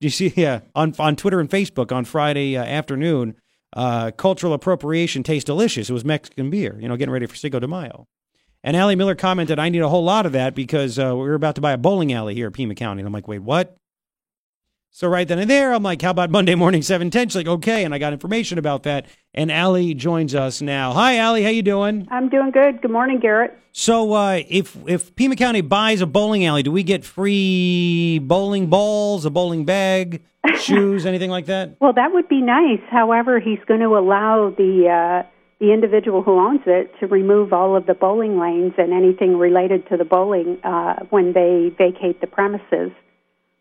Do you see? Yeah, on on Twitter and Facebook on Friday uh, afternoon, uh, cultural appropriation tastes delicious. It was Mexican beer. You know, getting ready for Cinco de Mayo. And Ally Miller commented, "I need a whole lot of that because uh, we're about to buy a bowling alley here at Pima County." And I'm like, "Wait, what?" So right then and there, I'm like, "How about Monday morning 7:10?" She's like, "Okay," and I got information about that. And Ally joins us now. Hi, Ally. How you doing? I'm doing good. Good morning, Garret. So, uh, if if Pima County buys a bowling alley, do we get free bowling balls, a bowling bag, shoes, anything like that? Well, that would be nice. However, he's going to allow the uh, the individual who owns it to remove all of the bowling lanes and anything related to the bowling uh, when they vacate the premises.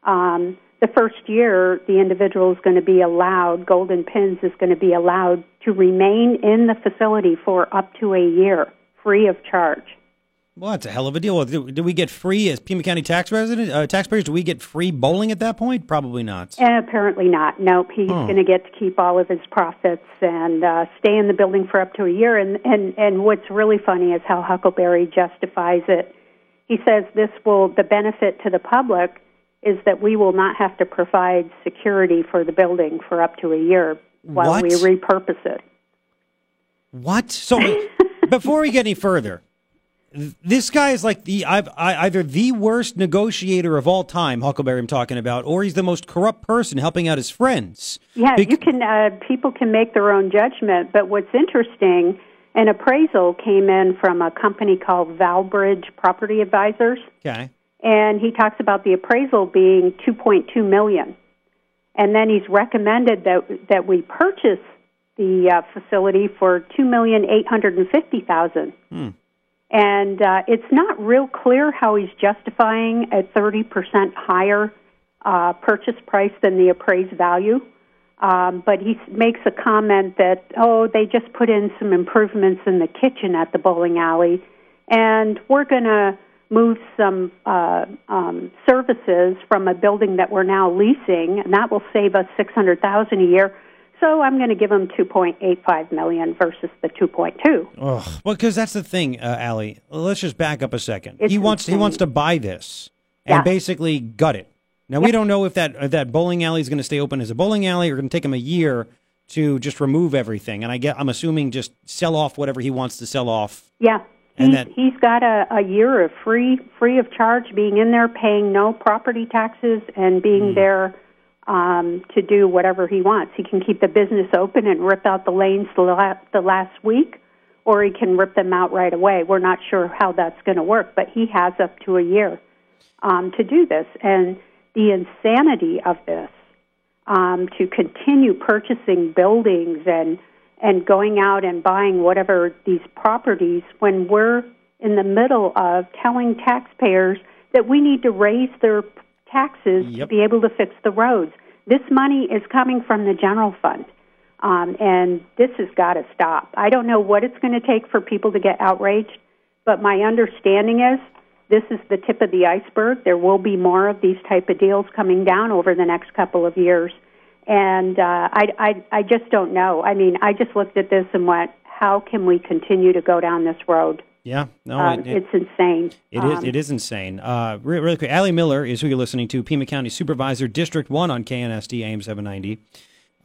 Um, the first year, the individual is going to be allowed, Golden Pins is going to be allowed to remain in the facility for up to a year, free of charge. Well, that's a hell of a deal. Do, do we get free as Pima County tax resident uh, taxpayers? Do we get free bowling at that point? Probably not. And apparently not. Nope. He's Oh. going to get to keep all of his profits and uh, stay in the building for up to a year. And and and what's really funny is how Huckelberry justifies it. He says this will the benefit to the public is that we will not have to provide security for the building for up to a year while What? we repurpose it. What? So before we get any further, this guy is like the I've, either the worst negotiator of all time, Huckelberry I'm talking about, or he's the most corrupt person helping out his friends. Yeah, Bec- you can. Uh, people can make their own judgment. But what's interesting, an appraisal came in from a company called Valbridge Property Advisors, Okay. And he talks about the appraisal being 2.2 million. And then he's recommended that that we purchase the uh, facility for two million eight hundred and fifty thousand. And uh, it's not real clear how he's justifying a 30% higher uh, purchase price than the appraised value. Um, but he makes a comment that, oh, they just put in some improvements in the kitchen at the bowling alley, and we're going to move some uh, um, services from a building that we're now leasing, and that will save us 600000 a year. So I'm going to give them 2.85 million versus the 2.2. Ugh. Well, because that's the thing, uh, Ally. Let's just back up a second. It's he wants he wants to buy this and Yeah. basically gut it. Now we don't know if that if that bowling alley is going to stay open as a bowling alley or going to take him a year to just remove everything. And I get I'm assuming just sell off whatever he wants to sell off. Yeah. And He's, that- he's got a, a year of free free of charge being in there, paying no property taxes, and being there um, to do whatever he wants. He can keep the business open and rip out the lanes the, la- the last week, or he can rip them out right away. We're not sure how that's going to work, but he has up to a year um, to do this. And the insanity of this um, to continue purchasing buildings and and going out and buying whatever these properties when we're in the middle of telling taxpayers that we need to raise their taxes to be able to fix the roads. This money is coming from the general fund. Um, and this has got to stop. I don't know what it's going to take for people to get outraged, but my understanding is this is the tip of the iceberg. There will be more of these type of deals coming down over the next couple of years, and uh, I, I, I just don't know. I mean, I just looked at this and went, "How can we continue to go down this road?" Yeah, no, Um, it, it, it's insane. it is Um, it is insane. Uh, re- really quick, Ally Miller is who you're listening to, Pima County Supervisor, District One on KNST AM 790.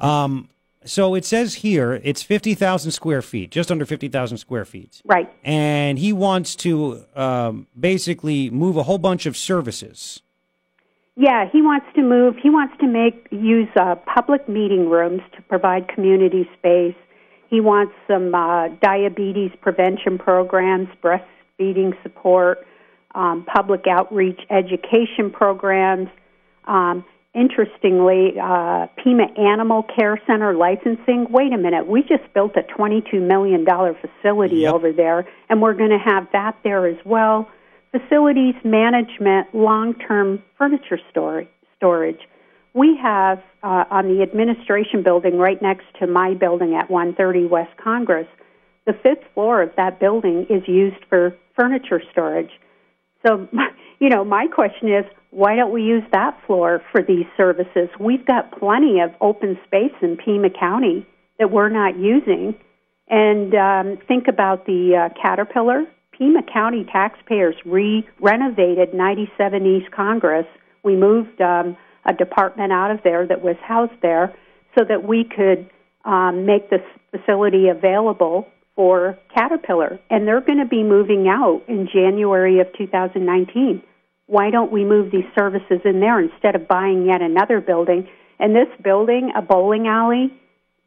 Um, so it says here it's fifty thousand square feet, just under fifty thousand square feet. right. and he wants to um, basically move a whole bunch of services. Yeah, he wants to move. He wants to make use uh, public meeting rooms to provide community space. He wants some uh, diabetes prevention programs, breastfeeding support, um, public outreach education programs. Um, interestingly, uh, Pima Animal Care Center licensing. Wait a minute, we just built a $22 million facility Yep. over there, and we're going to have that there as well. Facilities management, long term furniture storage. We have uh, on the administration building right next to my building at 130 West Congress, the fifth floor of that building is used for furniture storage. So, you know, my question is, why don't we use that floor for these services? We've got plenty of open space in Pima County that we're not using. And um, think about the uh, Caterpillar. Pima County taxpayers re renovated 97 East Congress. We moved um, a department out of there that was housed there so that we could um, make this facility available for Caterpillar. And they're going to be moving out in January of 2019. Why don't we move these services in there instead of buying yet another building? And this building, a bowling alley,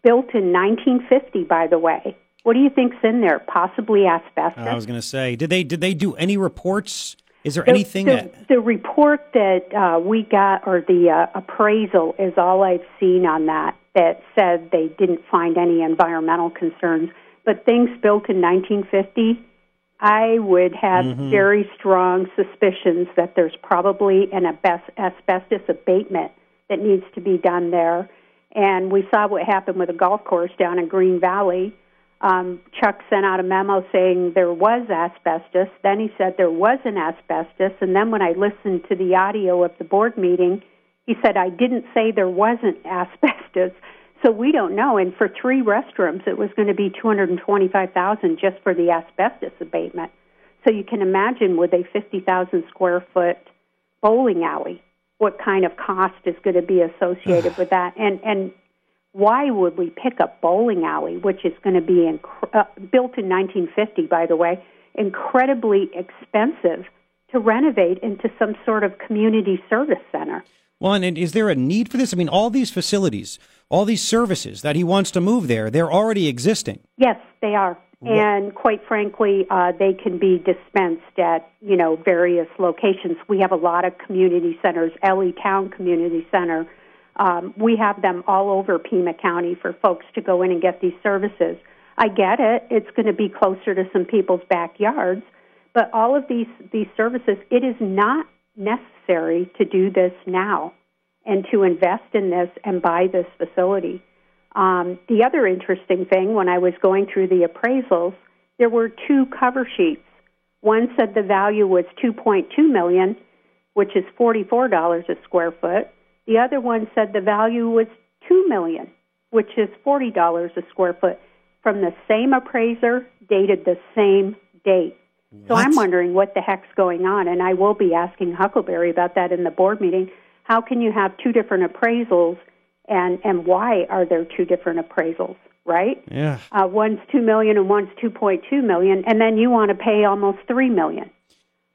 built in 1950, by the way. What do you think's in there? Possibly asbestos. I was going to say, did they did they do any reports? Is there the, anything the, that the report that uh, we got or the uh, appraisal is all I've seen on that that said they didn't find any environmental concerns. But things built in 1950, I would have Mhm. very strong suspicions that there's probably an asbestos abatement that needs to be done there. And we saw what happened with a golf course down in Green Valley. Um, Chuck sent out a memo saying there was asbestos. Then he said there wasn't asbestos. And then when I listened to the audio of the board meeting, he said I didn't say there wasn't asbestos. So we don't know. And for three restrooms, it was going to be two hundred and twenty-five thousand just for the asbestos abatement. So you can imagine with a fifty thousand square foot bowling alley, what kind of cost is going to be associated with that? And and why would we pick a bowling alley, which is going to be inc- uh, built in 1950, by the way, incredibly expensive to renovate into some sort of community service center? Well, and is there a need for this? I mean, all these facilities, all these services that he wants to move there, they're already existing. Yes, they are. And quite frankly, uh, they can be dispensed at you know various locations. We have a lot of community centers. Ellie Towne Community Center. Um, we have them all over Pima County for folks to go in and get these services. I get it; it's going to be closer to some people's backyards, but all of these these services, it is not necessary to do this now and to invest in this and buy this facility. Um, the other interesting thing, when I was going through the appraisals, there were two cover sheets. One said the value was 2.2 million, which is $44 a square foot. The other one said the value was 2 million, which is $40 a square foot, from the same appraiser, dated the same date. So What? I'm wondering what the heck's going on, and I will be asking Huckelberry about that in the board meeting. How can you have two different appraisals, and and why are there two different appraisals? Right? Yeah. Uh, one's two million and one's two point two million, and then you want to pay almost three million.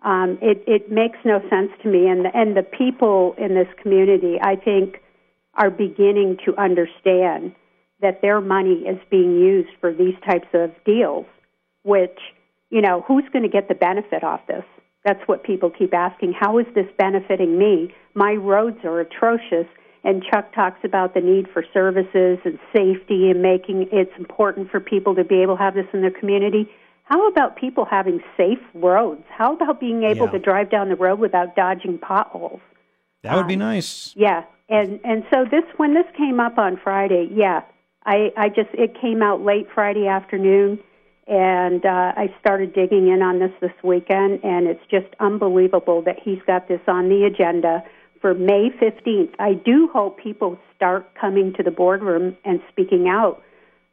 Um, it it makes no sense to me, and the, and the people in this community, I think, are beginning to understand that their money is being used for these types of deals, which you know, who's going to get the benefit off this? That's what people keep asking. How is this benefiting me? My roads are atrocious, and Chuck talks about the need for services and safety and making it's important for people to be able to have this in their community. How about people having safe roads? How about being able Yeah. to drive down the road without dodging potholes? That would be Um, nice. Yeah, and and so this when this came up on Friday, yeah, I I just it came out late Friday afternoon, and uh, I started digging in on this this weekend, and it's just unbelievable that he's got this on the agenda for May fifteenth. I do hope people start coming to the boardroom and speaking out.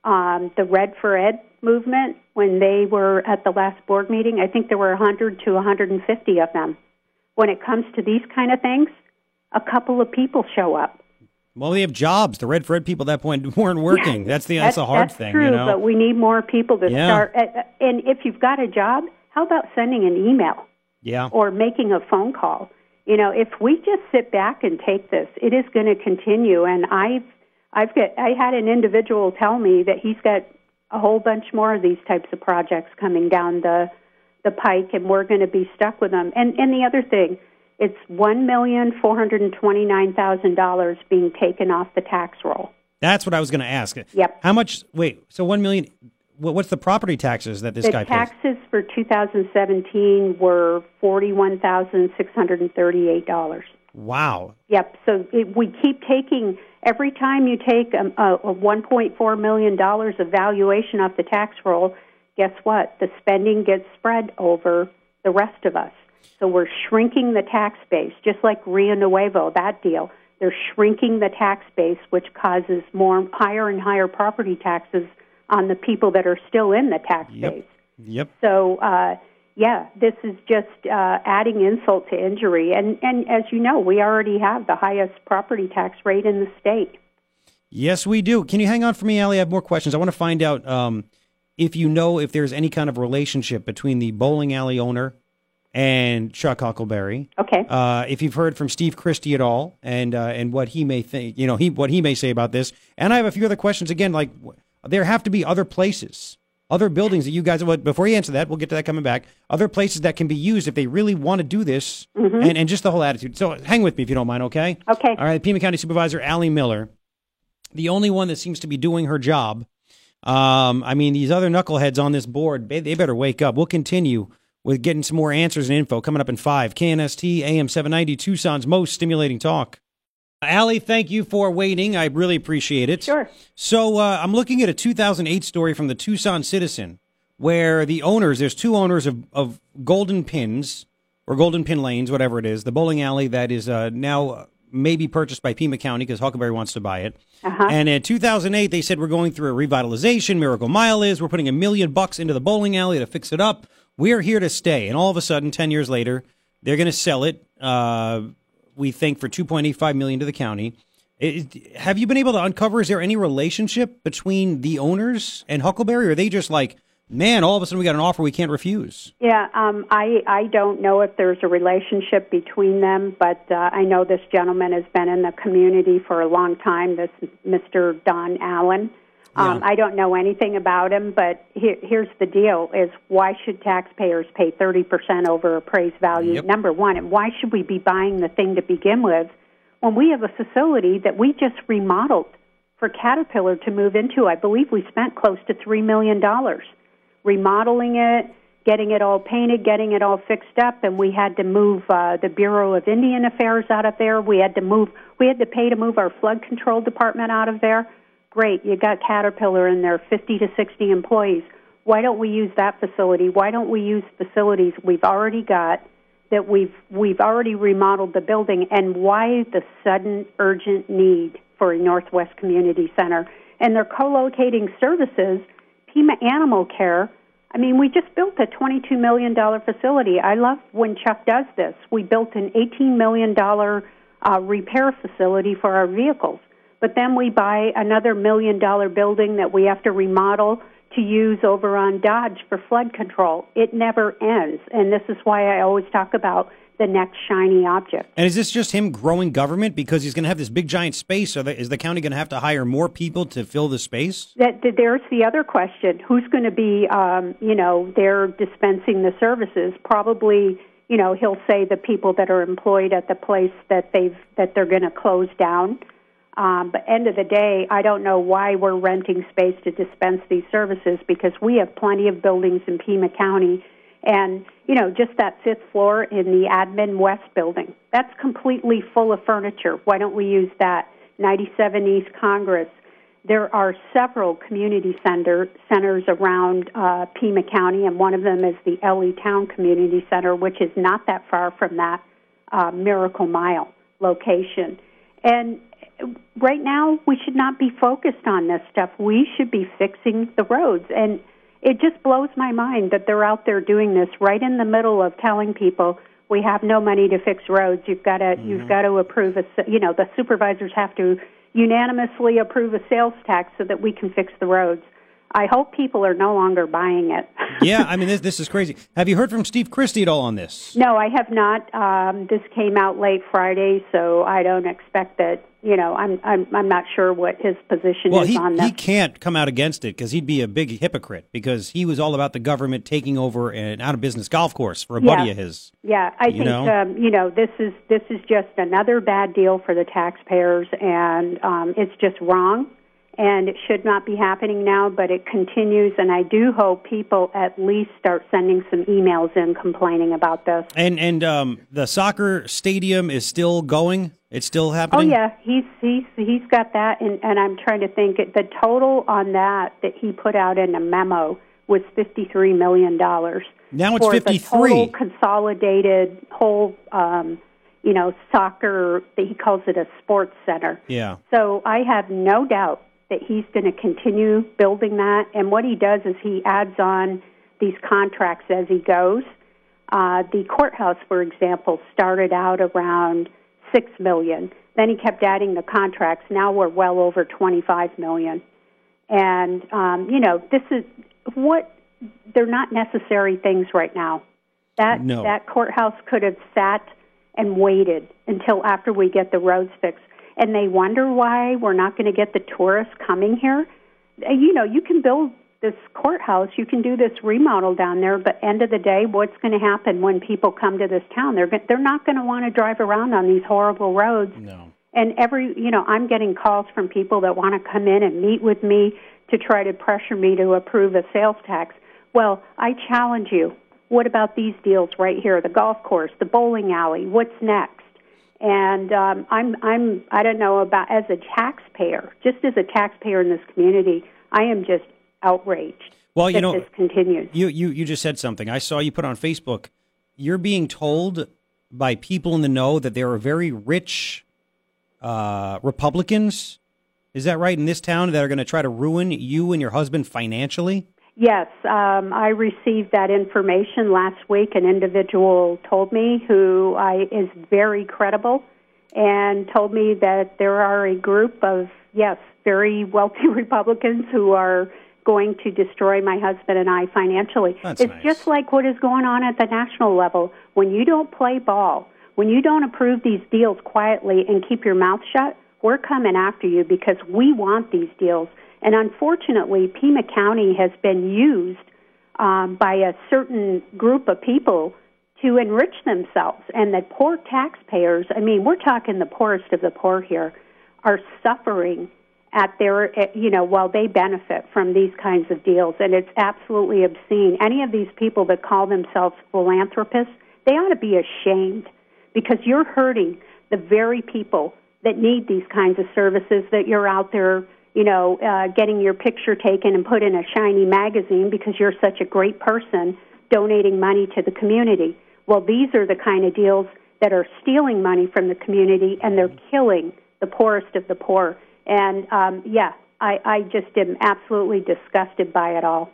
Um, the Red for Ed movement, when they were at the last board meeting, I think there were 100 to 150 of them. When it comes to these kind of things, a couple of people show up. Well, they have jobs. The red Fred people at that point weren't working. That's the that's, the hard that's thing, True, you know. but we need more people to Yeah. start. uh, And if you've got a job, how about sending an email yeah. or making a phone call? You know, if we just sit back and take this, it is going to continue. And I've, I've got, I had an individual tell me that he's got a whole bunch more of these types of projects coming down the, the pike, and we're going to be stuck with them. And and the other thing, it's one million four hundred and twenty nine thousand dollars being taken off the tax roll. That's what I was going to ask. Yep. How much? Wait. So one million. What's the property taxes that this The guy pays? taxes for 2017 were forty-one thousand six hundred and thirty-eight dollars. Wow. Yep. So it, we keep taking every time you take um, a, a 1.4 million dollars of valuation off the tax roll. Guess what? The spending gets spread over the rest of us. So we're shrinking the tax base, just like Rio Nuevo, that deal. They're shrinking the tax base, which causes more higher and higher property taxes on the people that are still in the tax Yep. base. Yep. So, uh, yeah, this is just uh, adding insult to injury. And, and as you know, we already have the highest property tax rate in the state. Yes, we do. Can you hang on for me, Ally? I have more questions. I want to find out um, if you know if there's any kind of relationship between the bowling alley owner and Chuck Huckelberry. Okay. Uh, if you've heard from Steve Christy at all, and uh, and what he may think, you know, he what he may say about this. And I have a few other questions. Again, like there have to be other places, other buildings that you guys. Before you answer that, we'll get to that coming back. Other places that can be used if they really want to do this, mm-hmm. and and just the whole attitude. So hang with me if you don't mind, okay? Okay. All right. Pima County Supervisor Ally Miller, the only one that seems to be doing her job. Um, I mean, these other knuckleheads on this board, they, they better wake up. We'll continue with getting some more answers and info coming up in five. KNST AM 790, Tucson's most stimulating talk. Ally, thank you for waiting. I really appreciate it. Sure. So uh, I'm looking at a 2008 story from the Tucson Citizen where the owners, there's two owners of, of Golden Pins or Golden Pin Lanes, whatever it is, the bowling alley that is uh, now maybe purchased by Pima County because Huckelberry wants to buy it. Uh-huh. And in 2008, they said we're going through a revitalization. Miracle Mile is. We're putting a million bucks into the bowling alley to fix it up we're here to stay. And all of a sudden, 10 years later, they're going to sell it, uh, we think, for 2.85 million to the county. Have you been able to uncover, is there any relationship between the owners and Huckelberry? Or are they just like, man, all of a sudden we got an offer we can't refuse? Yeah, um, I, I don't know if there's a relationship between them, but uh, I know this gentleman has been in the community for a long time, this Mr. Don Allen. Um, I don't know anything about him, but here, here's the deal: is why should taxpayers pay thirty percent over appraised value? Yep. Number one, and why should we be buying the thing to begin with when we have a facility that we just remodeled for Caterpillar to move into? I believe we spent close to three million dollars remodeling it, getting it all painted, getting it all fixed up, and we had to move uh, the Bureau of Indian Affairs out of there. We had to move. We had to pay to move our flood control department out of there Great, you got Caterpillar in there, 50 to 60 employees. Why don't we use that facility? Why don't we use facilities we've already got that we've we've already remodeled the building and why the sudden urgent need for a Northwest Community Center? And they're co-locating services, Pima Animal Care. I mean, we just built a $22 million facility. I love when Chuck does this. We built an $18 million uh, repair facility for our vehicles but then we buy another million dollar building that we have to remodel to use over on Dodge for flood control. It never ends. And this is why I always talk about the next shiny object. And is this just him growing government because he's going to have this big giant space? So is the county going to have to hire more people to fill the space? That, that there's the other question: Who's going to be, um, you know, there dispensing the services? Probably, you know, he'll say the people that are employed at the place that they've that they're going to close down. Um, but end of the day, I don't know why we're renting space to dispense these services because we have plenty of buildings in Pima County, and you know just that fifth floor in the Admin West building that's completely full of furniture. Why don't we use that? 97 East Congress. There are several community center, centers around uh, Pima County, and one of them is the Ellie Towne Community Center, which is not that far from that uh, Miracle Mile location. And right now we should not be focused on this stuff. We should be fixing the roads. And it just blows my mind that they're out there doing this right in the middle of telling people we have no money to fix roads. You've got to mm-hmm. you've got to approve a you know the supervisors have to unanimously approve a sales tax so that we can fix the roads. I hope people are no longer buying it. yeah, I mean this this is crazy. Have you heard from Steve Christy at all on this? No, I have not. Um, this came out late Friday, so I don't expect that you know, I'm I'm I'm not sure what his position well, is he, on that. he can't come out against it because he'd be a big hypocrite because he was all about the government taking over an out of business golf course for a yeah. buddy of his. Yeah, I think know? Um, you know this is this is just another bad deal for the taxpayers, and um, it's just wrong, and it should not be happening now. But it continues, and I do hope people at least start sending some emails in complaining about this. And and um, the soccer stadium is still going. It's still happening. Oh yeah, he's he's he's got that, and and I'm trying to think. The total on that that he put out in a memo was fifty three million dollars. Now it's fifty three. Consolidated whole, um, you know, soccer. He calls it a sports center. Yeah. So I have no doubt that he's going to continue building that. And what he does is he adds on these contracts as he goes Uh, the courthouse, for example, started out around six million. Then he kept adding the contracts. Now we're well over 25 million. And um, you know, this is what they're not necessary things right now. That No. that courthouse could have sat and waited until after we get the roads fixed. And they wonder why we're not going to get the tourists coming here. Uh, You know, you can build this courthouse, you can do this remodel down there, but end of the day, what's going to happen when people come to this town? They're they're not going to want to drive around on these horrible roads. No. And every, you know, I'm getting calls from people that want to come in and meet with me to try to pressure me to approve a sales tax. Well, I challenge you. What about these deals right here? The golf course, the bowling alley. What's next? And um, I'm, I'm, I don't know about as a taxpayer, just as a taxpayer in this community, I am just outraged. Well, you that know, this continues. You, you you just said something. I saw you put on Facebook. You're being told by people in the know that there are very rich uh, Republicans. Is that right in this town that are going to try to ruin you and your husband financially? Yes, um, I received that information last week. An individual told me who I, is very credible and told me that there are a group of, yes, very wealthy Republicans who are going to destroy my husband and I financially. That's it's nice. just like what is going on at the national level. When you don't play ball, when you don't approve these deals quietly and keep your mouth shut, we're coming after you because we want these deals. And unfortunately, Pima County has been used um, by a certain group of people to enrich themselves. And the poor taxpayers, I mean, we're talking the poorest of the poor here, are suffering at their, eh, you know, while they benefit from these kinds of deals. And it's absolutely obscene. Any of these people that call themselves philanthropists, they ought to be ashamed because you're hurting the very people that need these kinds of services that you're out there, you know, uh, getting your picture taken and put in a shiny magazine because you're such a great person donating money to the community. Well, these are the kind of deals that are stealing money from the community and they're killing the poorest of the poor. And um, yeah, I, I just am absolutely disgusted by it all.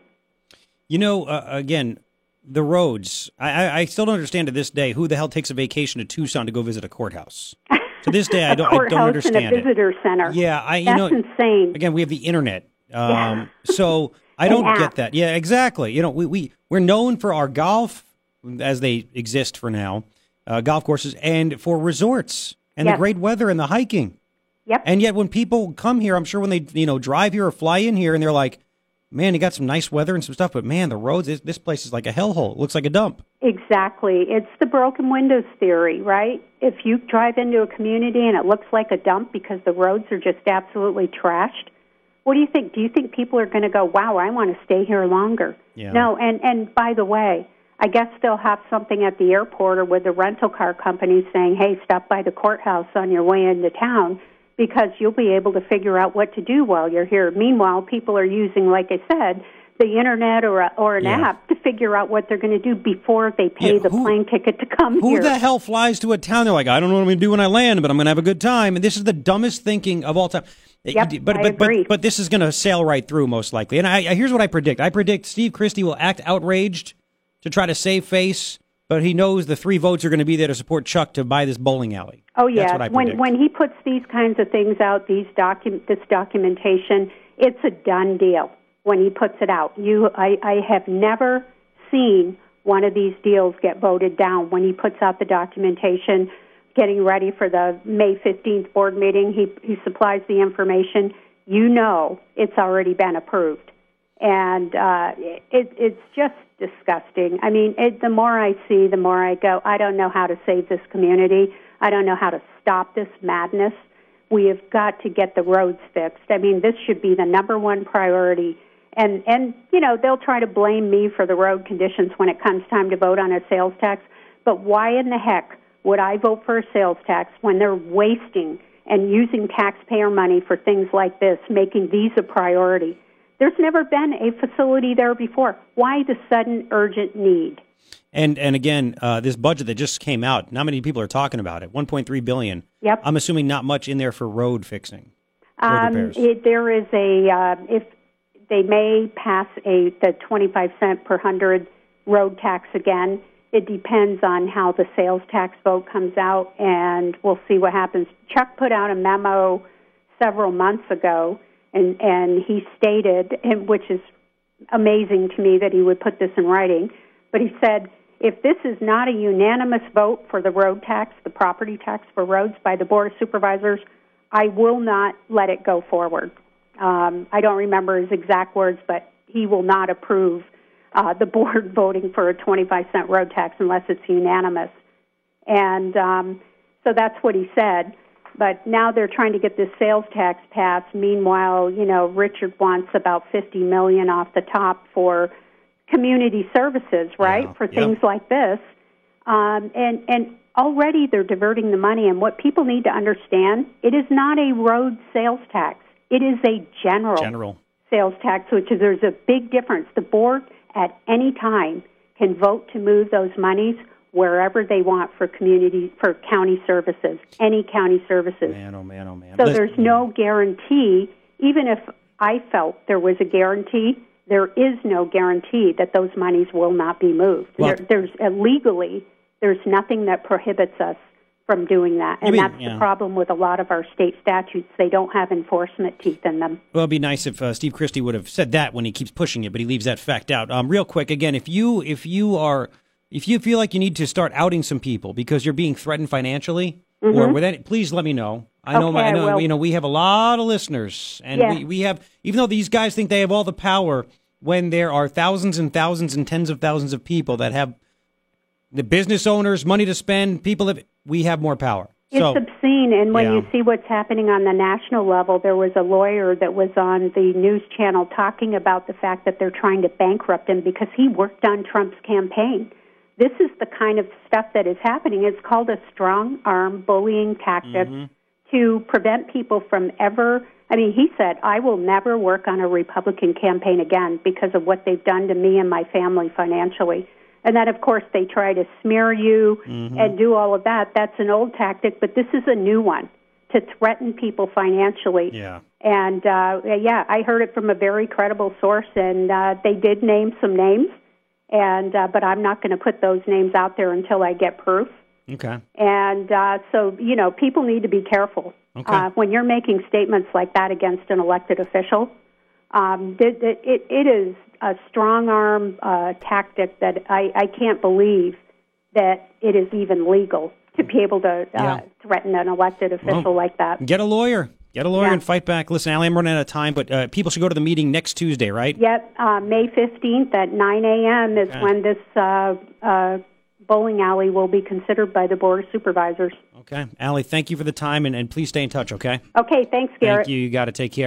You know, uh, again, the roads. I, I, I still don't understand to this day who the hell takes a vacation to Tucson to go visit a courthouse. To this day, I don't. I don't understand and a it. visitor center. Yeah, I. You That's know, insane. again, we have the internet. Um, Yeah. so I don't get that. Yeah, exactly. You know, we, we, we're known for our golf, as they exist for now, uh, golf courses, and for resorts and the great weather and the hiking. Yep. And yet, when people come here, I'm sure when they, you know, drive here or fly in here and they're like, man, you got some nice weather and some stuff, but man, the roads, this, this place is like a hellhole. It looks like a dump. Exactly. It's the broken windows theory, right? If you drive into a community and it looks like a dump because the roads are just absolutely trashed, what do you think? Do you think people are going to go, "Wow, I want to stay here longer"? Yeah. No, and and by the way, I guess they'll have something at the airport or with the rental car companies saying, "Hey, stop by the courthouse on your way into town." Because you'll be able to figure out what to do while you're here. Meanwhile, people are using, like I said, the internet or a, or an Yeah. app to figure out what they're going to do before they pay Yeah, the who- plane ticket to come Who here. Who the hell flies to a town? They're like, I don't know what I'm going to do when I land, but I'm going to have a good time. And this is the dumbest thinking of all time. Yep, but, I agree. but but this is going to sail right through most likely. And I, I here's what I predict. I predict Steve Christy will act outraged to try to save face, but he knows the three votes are going to be there to support Chuck to buy this bowling alley. Oh That's yeah, what I when when he puts these kinds of things out, these docu- this documentation, it's a done deal. When he puts it out, you, I, I have never seen one of these deals get voted down. When he puts out the documentation, getting ready for the May fifteenth board meeting, he he supplies the information. You know, it's already been approved, and uh, it, it's just disgusting. I mean, it, the more I see, the more I go, I don't know how to save this community. I don't know how to stop this madness. We have got to get the roads fixed. I mean, this should be the number one priority. And and you know, they'll try to blame me for the road conditions when it comes time to vote on a sales tax. But why in the heck would I vote for a sales tax when they're wasting and using taxpayer money for things like this, making these a priority? There's never been a facility there before. Why the sudden urgent need? And and again, uh, this budget that just came out, not many people are talking about it. 1.3 billion. Yep. I'm assuming not much in there for road fixing. Road Um, it, there is a uh, if they may pass a the 25 cent per hundred road tax again. it depends on how the sales tax vote comes out, and we'll see what happens. Chuck put out a memo several months ago, and and he stated, and which is amazing to me that he would put this in writing, but he said if this is not a unanimous vote for the road tax, the property tax for roads by the board of supervisors, I will not let it go forward. Um, I don't remember his exact words, but he will not approve uh, the board voting for a 25 cent road tax unless it's unanimous. And um, so that's what he said. But now they're trying to get this sales tax passed. Meanwhile, you know, Richard wants about 50 million off the top for community services, right? Yeah. For Yep. things like this. Um, and and already they're diverting the money. And what people need to understand, it is not a road sales tax. It is a general General. sales tax, which is there's a big difference. The board at any time can vote to move those monies wherever they want for community for county services, any county services. Man, oh man, oh man. So Listen- there's no guarantee, even if I felt there was a guarantee, there is no guarantee that those monies will not be moved. Well- there, there's uh, legally, there's nothing that prohibits us from doing that, and mean- that's yeah. the problem with a lot of our state statutes. They don't have enforcement teeth in them. Well, it'd be nice if uh, Steve Christy would have said that when he keeps pushing it, but he leaves that fact out. Um, real quick, again, if you if you are if you feel like you need to start outing some people because you're being threatened financially or with any, please let me know. I know, Mm-hmm. Okay, my, I I know, will. you know, we have a lot of listeners, and Yeah. we, we have even though these guys think they have all the power, when there are thousands and thousands and tens of thousands of people that have the business owners money to spend, people that we have more power. It's so obscene, and when Yeah. you see what's happening on the national level, there was a lawyer that was on the news channel talking about the fact that they're trying to bankrupt him because he worked on Trump's campaign. This is the kind of stuff that is happening. It's called a strong arm bullying tactic to prevent people from ever. I mean, he said, I will never work on a Republican campaign again because of what they've done to me and my family financially. And then, of course, they try to smear you and do all of that. That's an old tactic, but this is a new one to threaten people financially. yeah. And uh, yeah, I heard it from a very credible source, and uh, they did name some names. And uh, but I'm not going to put those names out there until I get proof. Okay. And uh, so, you know, people need to be careful Okay. uh, when you're making statements like that against an elected official. Um, it, it, it is a strong arm uh, tactic that I, I can't believe that it is even legal to be able to uh, Yeah. threaten an elected official Well, like that. Get a lawyer. Get a lawyer Yeah. and fight back. Listen, Ally, I'm running out of time, but uh, people should go to the meeting next Tuesday, right? Yep, uh, May 15th at 9 a.m. is Okay. when this uh, uh, bowling alley will be considered by the Board of Supervisors. Okay. Ally, thank you for the time, and, and please stay in touch, okay? Okay, thanks, Garret. Thank you. You got to take care.